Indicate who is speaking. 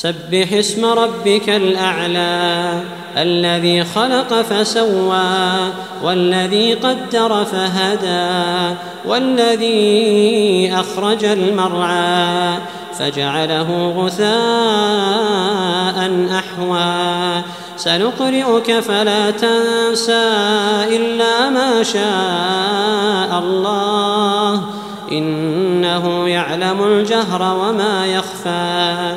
Speaker 1: سبح اسم ربك الأعلى الذي خلق فسوى والذي قدر فهدى والذي أخرج المرعى فجعله غثاء أحوى. سنقرئك فلا تنسى إلا ما شاء الله إنه يعلم الجهر وما يخفى.